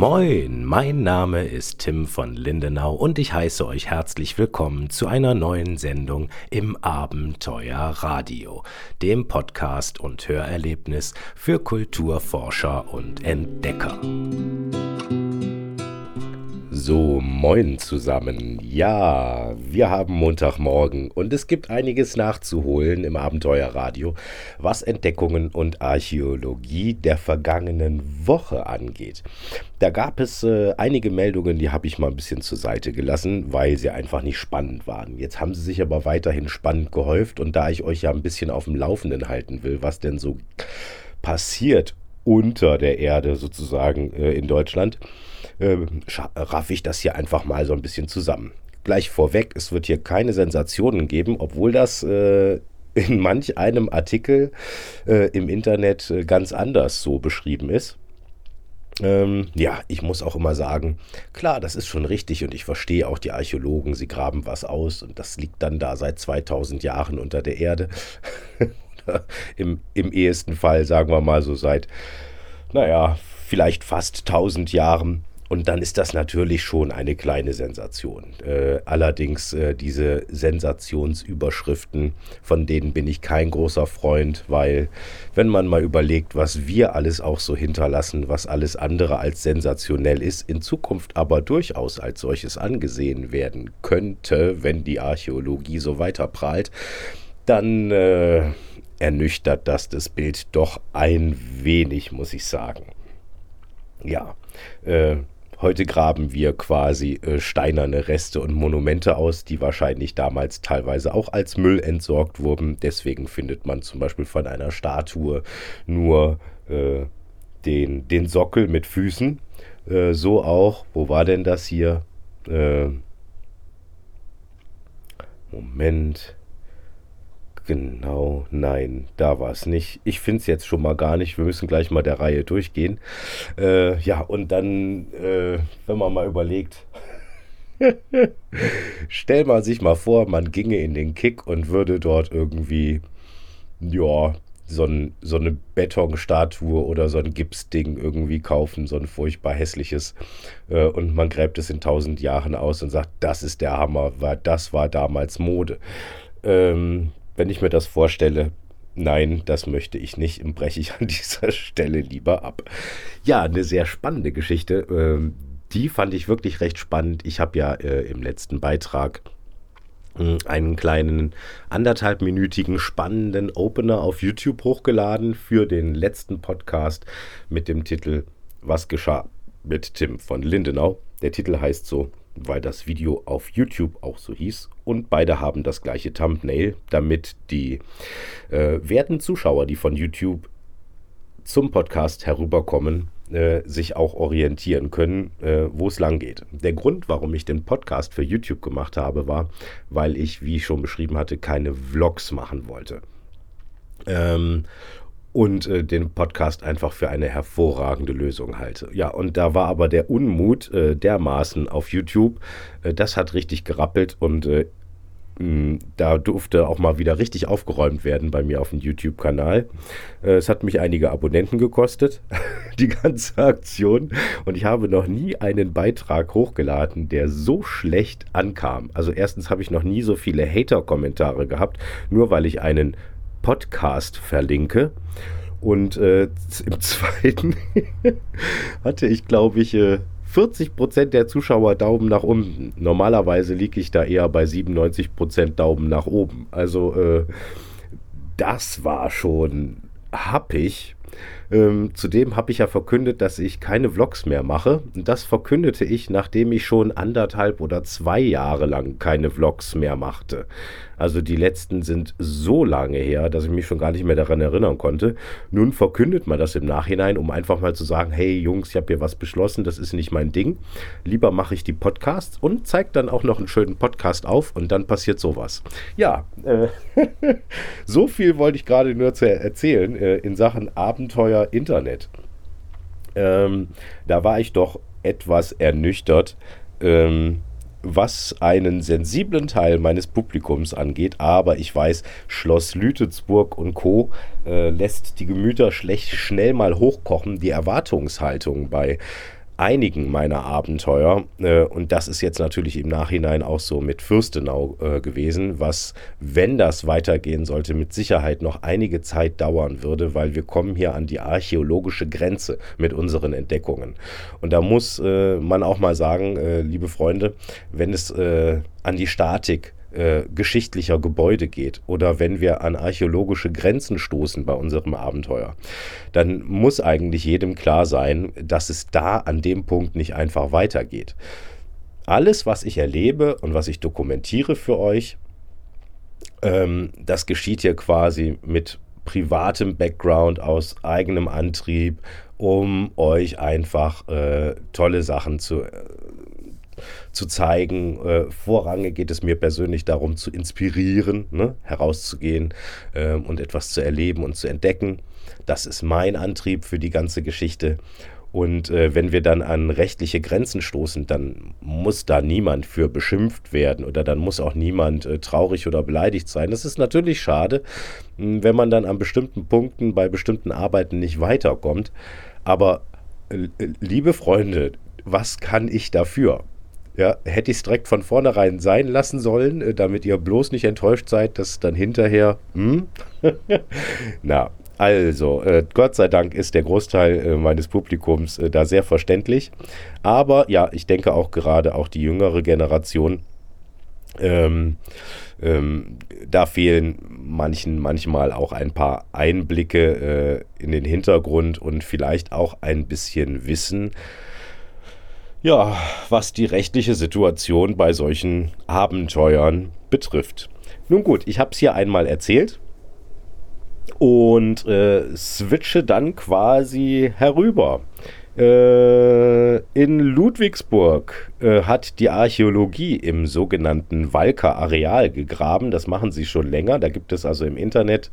Moin, mein Name ist Tim von Lindenau und ich heiße euch herzlich willkommen zu einer neuen Sendung im Abenteuer Radio, dem Podcast und Hörerlebnis für Kulturforscher und Entdecker. So, moin zusammen. Ja, wir haben Montagmorgen und es gibt einiges nachzuholen im Abenteuerradio, was Entdeckungen und Archäologie der vergangenen Woche angeht. Da gab es äh, einige Meldungen, die habe ich mal ein bisschen zur Seite gelassen, weil sie einfach nicht spannend waren. Jetzt haben sie sich aber weiterhin spannend gehäuft und da ich euch ja ein bisschen auf dem Laufenden halten will, was denn so passiert unter der Erde sozusagen äh, in Deutschland, äh, raff ich das hier einfach mal so ein bisschen zusammen. Gleich vorweg, es wird hier keine Sensationen geben, obwohl das äh, in manch einem Artikel äh, im Internet äh, ganz anders so beschrieben ist. Ähm, ja, ich muss auch immer sagen, klar, das ist schon richtig und ich verstehe auch die Archäologen, sie graben was aus und das liegt dann da seit 2000 Jahren unter der Erde. Im, Im ehesten Fall, sagen wir mal so seit, naja, vielleicht fast 1000 Jahren. Und dann ist das natürlich schon eine kleine Sensation. Äh, allerdings äh, diese Sensationsüberschriften, von denen bin ich kein großer Freund, weil wenn man mal überlegt, was wir alles auch so hinterlassen, was alles andere als sensationell ist, in Zukunft aber durchaus als solches angesehen werden könnte, wenn die Archäologie so weiter prahlt, dann äh, ernüchtert das das Bild doch ein wenig, muss ich sagen. Ja, äh, Heute graben wir quasi äh, steinerne Reste und Monumente aus, die wahrscheinlich damals teilweise auch als Müll entsorgt wurden. Deswegen findet man zum Beispiel von einer Statue nur äh, den, den Sockel mit Füßen. Äh, so auch, wo war denn das hier? Äh, Moment. Genau, nein, da war es nicht. Ich finde es jetzt schon mal gar nicht. Wir müssen gleich mal der Reihe durchgehen. Äh, ja, und dann, äh, wenn man mal überlegt, stell man sich mal vor, man ginge in den Kick und würde dort irgendwie, ja, so, ein, so eine Betonstatue oder so ein Gipsding irgendwie kaufen, so ein furchtbar hässliches. Äh, und man gräbt es in tausend Jahren aus und sagt, das ist der Hammer, weil das war damals Mode. Ähm, wenn ich mir das vorstelle, nein, das möchte ich nicht, breche ich an dieser Stelle lieber ab. Ja, eine sehr spannende Geschichte. Ähm, die fand ich wirklich recht spannend. Ich habe ja äh, im letzten Beitrag hm, einen kleinen anderthalbminütigen spannenden Opener auf YouTube hochgeladen für den letzten Podcast mit dem Titel Was geschah mit Tim von Lindenau. Der Titel heißt so weil das Video auf YouTube auch so hieß. Und beide haben das gleiche Thumbnail, damit die äh, werten Zuschauer, die von YouTube zum Podcast herüberkommen, äh, sich auch orientieren können, äh, wo es lang geht. Der Grund, warum ich den Podcast für YouTube gemacht habe, war, weil ich, wie ich schon beschrieben hatte, keine Vlogs machen wollte. Ähm, und äh, den Podcast einfach für eine hervorragende Lösung halte. Ja, und da war aber der Unmut äh, dermaßen auf YouTube, äh, das hat richtig gerappelt und äh, mh, da durfte auch mal wieder richtig aufgeräumt werden bei mir auf dem YouTube-Kanal. Äh, es hat mich einige Abonnenten gekostet, die ganze Aktion. Und ich habe noch nie einen Beitrag hochgeladen, der so schlecht ankam. Also erstens habe ich noch nie so viele Hater-Kommentare gehabt, nur weil ich einen Podcast verlinke. Und äh, im zweiten hatte ich, glaube ich, äh, 40% der Zuschauer Daumen nach unten. Normalerweise liege ich da eher bei 97% Daumen nach oben. Also äh, das war schon happig. Ähm, zudem habe ich ja verkündet, dass ich keine Vlogs mehr mache. Das verkündete ich, nachdem ich schon anderthalb oder zwei Jahre lang keine Vlogs mehr machte. Also die letzten sind so lange her, dass ich mich schon gar nicht mehr daran erinnern konnte. Nun verkündet man das im Nachhinein, um einfach mal zu sagen, hey Jungs, ich habe hier was beschlossen, das ist nicht mein Ding. Lieber mache ich die Podcasts und zeige dann auch noch einen schönen Podcast auf und dann passiert sowas. Ja, äh, so viel wollte ich gerade nur zu erzählen äh, in Sachen Abenteuer Internet. Ähm, da war ich doch etwas ernüchtert. Ähm, was einen sensiblen Teil meines Publikums angeht, aber ich weiß, Schloss Lütetsburg und Co. Äh, lässt die Gemüter schlecht schnell mal hochkochen. Die Erwartungshaltung bei einigen meiner Abenteuer, äh, und das ist jetzt natürlich im Nachhinein auch so mit Fürstenau äh, gewesen, was, wenn das weitergehen sollte, mit Sicherheit noch einige Zeit dauern würde, weil wir kommen hier an die archäologische Grenze mit unseren Entdeckungen. Und da muss äh, man auch mal sagen, liebe Freunde, wenn es an die Statik äh, geschichtlicher Gebäude geht oder wenn wir an archäologische Grenzen stoßen bei unserem Abenteuer, dann muss eigentlich jedem klar sein, dass es da an dem Punkt nicht einfach weitergeht. Alles, was ich erlebe und was ich dokumentiere für euch, ähm, das geschieht hier quasi mit privatem Background, aus eigenem Antrieb, um euch einfach äh, tolle Sachen zu, äh, zu zeigen. Äh, vorrangig geht es mir persönlich darum, zu inspirieren, ne? herauszugehen äh, und etwas zu erleben und zu entdecken. Das ist mein Antrieb für die ganze Geschichte. Und äh, wenn wir dann an rechtliche Grenzen stoßen, dann muss da niemand für beschimpft werden oder dann muss auch niemand äh, traurig oder beleidigt sein. Das ist natürlich schade, hm, wenn man dann an bestimmten Punkten bei bestimmten Arbeiten nicht weiterkommt. Aber äh, liebe Freunde, was kann ich dafür? Ja, hätte ich es direkt von vornherein sein lassen sollen, äh, damit ihr bloß nicht enttäuscht seid, dass dann hinterher. Hm? Na, also, äh, Gott sei Dank ist der Großteil äh, meines Publikums äh, da sehr verständlich. Aber ja, ich denke auch gerade auch die jüngere Generation. Ähm, ähm, da fehlen manchen manchmal auch ein paar Einblicke äh, in den Hintergrund und vielleicht auch ein bisschen Wissen ja, was die rechtliche Situation bei solchen Abenteuern betrifft. Nun gut, ich habe es hier einmal erzählt und äh, switche dann quasi herüber. Äh, in Ludwigsburg äh, hat die Archäologie im sogenannten Walker Areal gegraben. Das machen sie schon länger. Da gibt es also im Internet,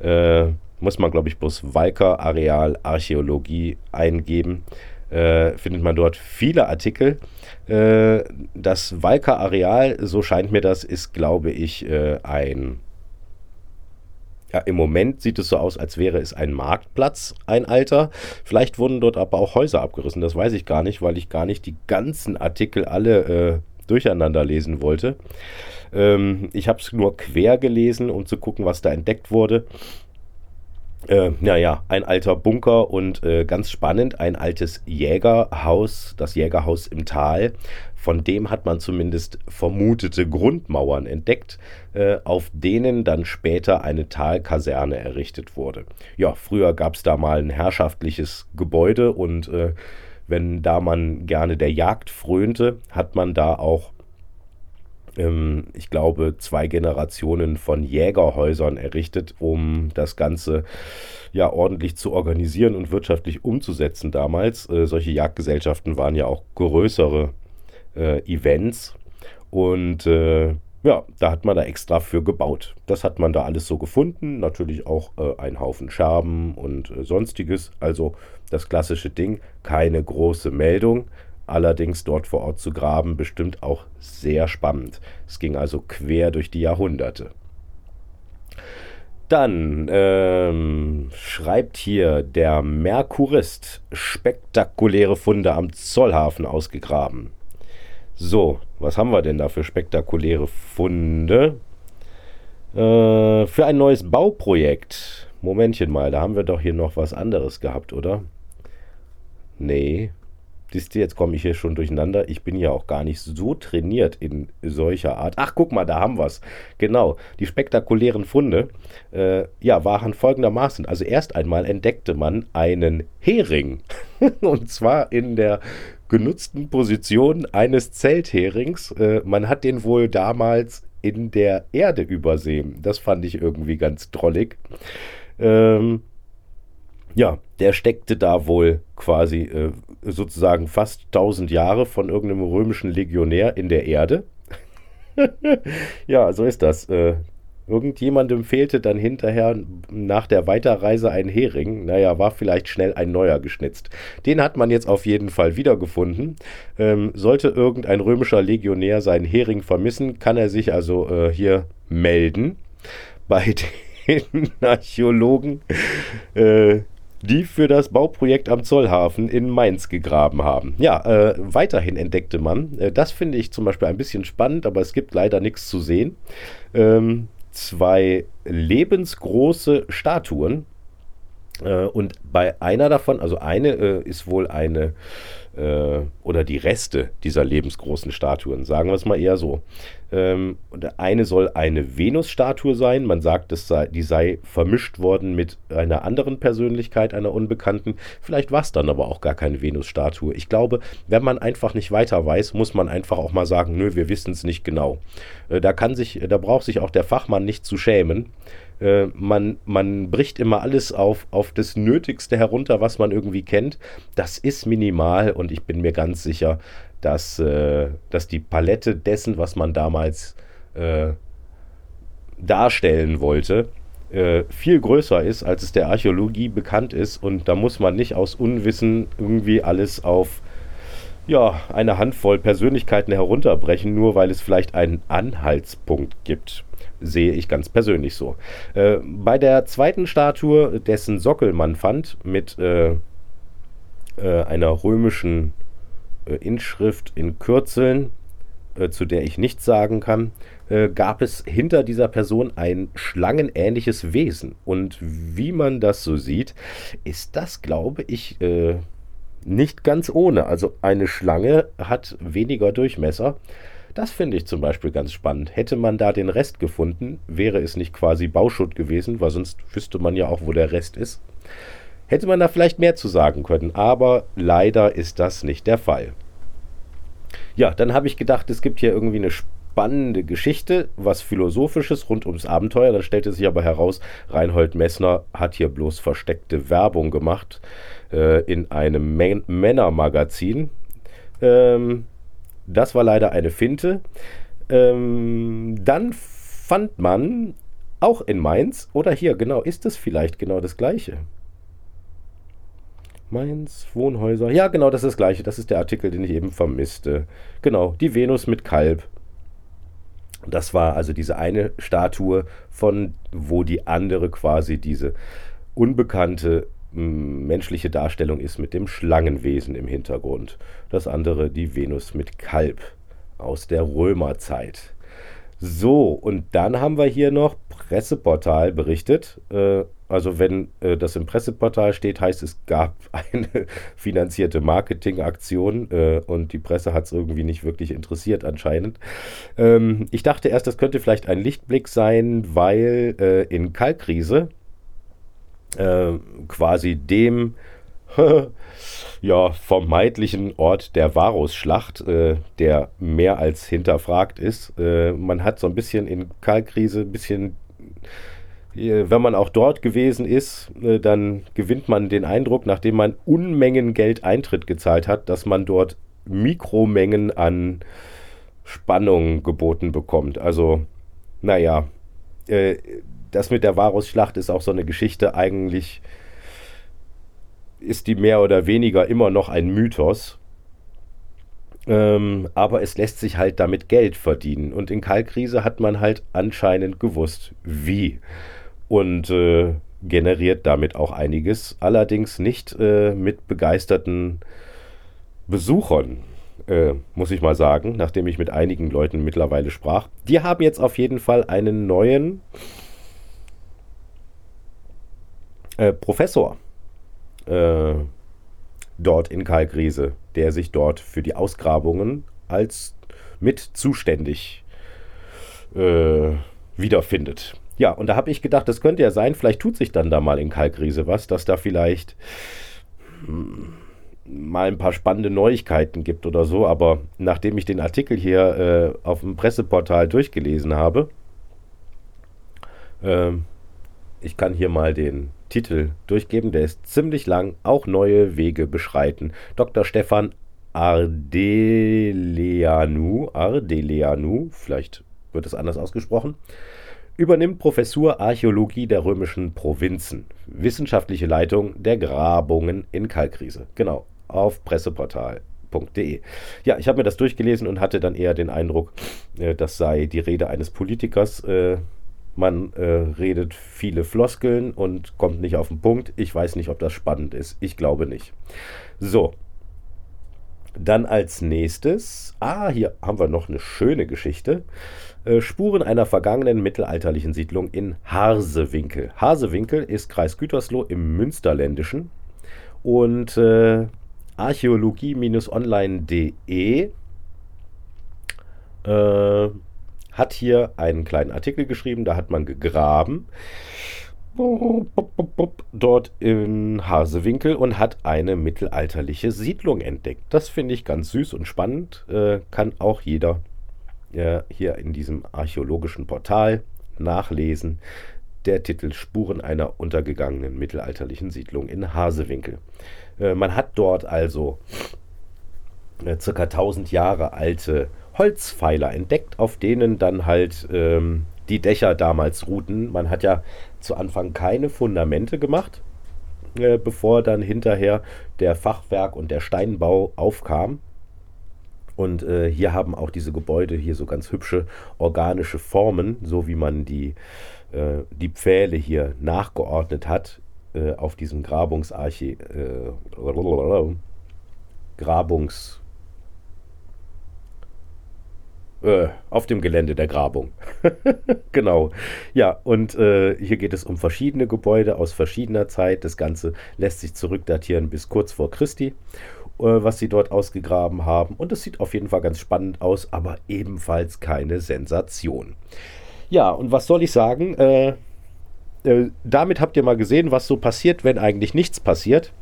äh, muss man glaube ich bloß Walker Areal Archäologie eingeben äh, findet man dort viele Artikel. Äh, das Walker Areal, so scheint mir das, ist, glaube ich, äh, ein. Ja, im Moment sieht es so aus, als wäre es ein Marktplatz, ein alter. Vielleicht wurden dort aber auch Häuser abgerissen, das weiß ich gar nicht, weil ich gar nicht die ganzen Artikel alle äh, durcheinander lesen wollte. Ähm, ich habe es nur quer gelesen, um zu gucken, was da entdeckt wurde. Äh, naja, ein alter Bunker und äh, ganz spannend, ein altes Jägerhaus, das Jägerhaus im Tal. Von dem hat man zumindest vermutete Grundmauern entdeckt, äh, auf denen dann später eine Talkaserne errichtet wurde. Ja, früher gab es da mal ein herrschaftliches Gebäude und äh, wenn da man gerne der Jagd frönte, hat man da auch ich glaube, zwei Generationen von Jägerhäusern errichtet, um das Ganze ja ordentlich zu organisieren und wirtschaftlich umzusetzen damals. Äh, solche Jagdgesellschaften waren ja auch größere äh, Events und äh, ja, da hat man da extra für gebaut. Das hat man da alles so gefunden. Natürlich auch äh, ein Haufen Scherben und äh, sonstiges. Also das klassische Ding. Keine große Meldung. Allerdings dort vor Ort zu graben, bestimmt auch sehr spannend. Es ging also quer durch die Jahrhunderte. Dann ähm, schreibt hier der Merkurist spektakuläre Funde am Zollhafen ausgegraben. So, was haben wir denn da für spektakuläre Funde? Äh, für ein neues Bauprojekt. Momentchen mal, da haben wir doch hier noch was anderes gehabt, oder? Nee, Siehst du, jetzt komme ich hier schon durcheinander. Ich bin ja auch gar nicht so trainiert in solcher Art. Ach, guck mal, da haben wir es. Genau, die spektakulären Funde äh, ja, waren folgendermaßen. Also erst einmal entdeckte man einen Hering. Und zwar in der genutzten Position eines Zeltherings. Äh, man hat den wohl damals in der Erde übersehen. Das fand ich irgendwie ganz drollig. Ähm, ja, der steckte da wohl quasi äh, sozusagen fast 1000 Jahre von irgendeinem römischen Legionär in der Erde. ja, so ist das. Äh, irgendjemandem fehlte dann hinterher nach der Weiterreise ein Hering. Naja, war vielleicht schnell ein neuer geschnitzt. Den hat man jetzt auf jeden Fall wiedergefunden. Ähm, sollte irgendein römischer Legionär seinen Hering vermissen, kann er sich also äh, hier melden bei den Archäologen. Äh, die für das Bauprojekt am Zollhafen in Mainz gegraben haben. Ja, äh, weiterhin entdeckte man, äh, das finde ich zum Beispiel ein bisschen spannend, aber es gibt leider nichts zu sehen, ähm, zwei lebensgroße Statuen. Äh, und bei einer davon, also eine äh, ist wohl eine äh, oder die Reste dieser lebensgroßen Statuen, sagen wir es mal eher so. Ähm, eine soll eine Venus-Statue sein. Man sagt, es sei, die sei vermischt worden mit einer anderen Persönlichkeit, einer Unbekannten. Vielleicht war es dann aber auch gar keine Venus-Statue. Ich glaube, wenn man einfach nicht weiter weiß, muss man einfach auch mal sagen, nö, wir wissen es nicht genau. Äh, da kann sich, da braucht sich auch der Fachmann nicht zu schämen. Äh, man, man bricht immer alles auf, auf das Nötigste herunter, was man irgendwie kennt. Das ist minimal und ich bin mir ganz sicher, dass, äh, dass die Palette dessen, was man damals äh, darstellen wollte, äh, viel größer ist, als es der Archäologie bekannt ist. Und da muss man nicht aus Unwissen irgendwie alles auf ja, eine Handvoll Persönlichkeiten herunterbrechen, nur weil es vielleicht einen Anhaltspunkt gibt sehe ich ganz persönlich so. Äh, bei der zweiten Statue, dessen Sockel man fand, mit äh, äh, einer römischen äh, Inschrift in Kürzeln, äh, zu der ich nichts sagen kann, äh, gab es hinter dieser Person ein schlangenähnliches Wesen. Und wie man das so sieht, ist das, glaube ich, nicht ganz ohne. Also eine Schlange hat weniger Durchmesser das finde ich zum Beispiel ganz spannend. Hätte man da den Rest gefunden, wäre es nicht quasi Bauschutt gewesen, weil sonst wüsste man ja auch, wo der Rest ist. Hätte man da vielleicht mehr zu sagen können, aber leider ist das nicht der Fall. Ja, dann habe ich gedacht, es gibt hier irgendwie eine spannende Geschichte, was Philosophisches rund ums Abenteuer. Dann stellte sich aber heraus, Reinhold Messner hat hier bloß versteckte Werbung gemacht äh, in einem Männermagazin. Ähm, das war leider eine Finte. Ähm, dann fand man auch in Mainz, oder hier, genau, ist es vielleicht genau das gleiche? Mainz, Wohnhäuser. Ja, genau, das ist das gleiche. Das ist der Artikel, den ich eben vermisste. Genau, die Venus mit Kalb. Das war also diese eine Statue, von wo die andere quasi diese unbekannte menschliche Darstellung ist mit dem Schlangenwesen im Hintergrund. Das andere die Venus mit Kalb aus der Römerzeit. So, und dann haben wir hier noch Presseportal berichtet. Äh, also wenn äh, das im Presseportal steht, heißt es gab eine finanzierte Marketingaktion äh, und die Presse hat es irgendwie nicht wirklich interessiert anscheinend. Ähm, ich dachte erst, das könnte vielleicht ein Lichtblick sein, weil äh, in Kalkkrise äh, quasi dem ja, vermeidlichen Ort der Varusschlacht, äh, der mehr als hinterfragt ist. Äh, man hat so ein bisschen in Kalkrise, ein bisschen, wenn man auch dort gewesen ist, äh, dann gewinnt man den Eindruck, nachdem man Unmengen Geld Eintritt gezahlt hat, dass man dort Mikromengen an Spannung geboten bekommt. Also, naja, äh, das mit der Varusschlacht ist auch so eine Geschichte. Eigentlich ist die mehr oder weniger immer noch ein Mythos. Ähm, aber es lässt sich halt damit Geld verdienen. Und in Kalkrise hat man halt anscheinend gewusst, wie. Und äh, generiert damit auch einiges. Allerdings nicht äh, mit begeisterten Besuchern, äh, muss ich mal sagen, nachdem ich mit einigen Leuten mittlerweile sprach. Die haben jetzt auf jeden Fall einen neuen Äh, Professor äh, dort in Kalkriese, der sich dort für die Ausgrabungen als mit zuständig äh, wiederfindet. Ja, und da habe ich gedacht, das könnte ja sein, vielleicht tut sich dann da mal in Kalkriese was, dass da vielleicht hm, mal ein paar spannende Neuigkeiten gibt oder so. Aber nachdem ich den Artikel hier äh, auf dem Presseportal durchgelesen habe, äh, ich kann hier mal den Titel durchgeben, der ist ziemlich lang, auch neue Wege beschreiten. Dr. Stefan Ardeleanu, Ardeleanu, vielleicht wird es anders ausgesprochen, übernimmt Professur Archäologie der römischen Provinzen, wissenschaftliche Leitung der Grabungen in Kalkriese. Genau, auf presseportal.de. Ja, ich habe mir das durchgelesen und hatte dann eher den Eindruck, äh, das sei die Rede eines Politikers. Äh, Man äh, redet viele Floskeln und kommt nicht auf den Punkt. Ich weiß nicht, ob das spannend ist. Ich glaube nicht. So. Dann als nächstes, ah, hier haben wir noch eine schöne Geschichte. Äh, Spuren einer vergangenen mittelalterlichen Siedlung in Harsewinkel. Harsewinkel ist Kreis Gütersloh im Münsterländischen. Und äh, archäologie-online.de äh, hat hier einen kleinen Artikel geschrieben, da hat man gegraben dort in Hasewinkel und hat eine mittelalterliche Siedlung entdeckt. Das finde ich ganz süß und spannend. Äh, kann auch jeder äh, hier in diesem archäologischen Portal nachlesen. Der Titel Spuren einer untergegangenen mittelalterlichen Siedlung in Hasewinkel. Äh, man hat dort also circa 1000 Jahre alte Holzpfeiler entdeckt, auf denen dann halt ähm, die Dächer damals ruhten. Man hat ja zu Anfang keine Fundamente gemacht, äh, bevor dann hinterher der Fachwerk und der Steinbau aufkam. Und äh, hier haben auch diese Gebäude hier so ganz hübsche organische Formen, so wie man die, äh, die Pfähle hier nachgeordnet hat äh, auf diesem Grabungsarche, äh, Grabungs äh, auf dem Gelände der Grabung. genau. Ja, und äh, hier geht es um verschiedene Gebäude aus verschiedener Zeit. Das Ganze lässt sich zurückdatieren bis kurz vor Christi, äh, was sie dort ausgegraben haben. Und es sieht auf jeden Fall ganz spannend aus, aber ebenfalls keine Sensation. Ja, und was soll ich sagen? Äh, äh, damit habt ihr mal gesehen, was so passiert, wenn eigentlich nichts passiert.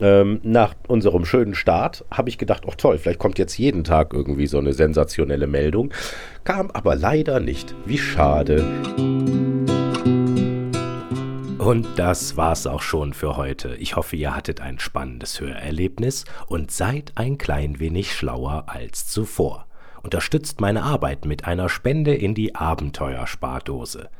Ähm, nach unserem schönen Start habe ich gedacht, ach toll, vielleicht kommt jetzt jeden Tag irgendwie so eine sensationelle Meldung. Kam aber leider nicht. Wie schade. Und das war's auch schon für heute. Ich hoffe, ihr hattet ein spannendes Hörerlebnis und seid ein klein wenig schlauer als zuvor. Unterstützt meine Arbeit mit einer Spende in die Abenteuerspardose.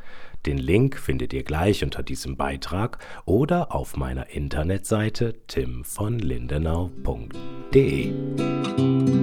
Den Link findet ihr gleich unter diesem Beitrag oder auf meiner Internetseite timvonlindenau.de.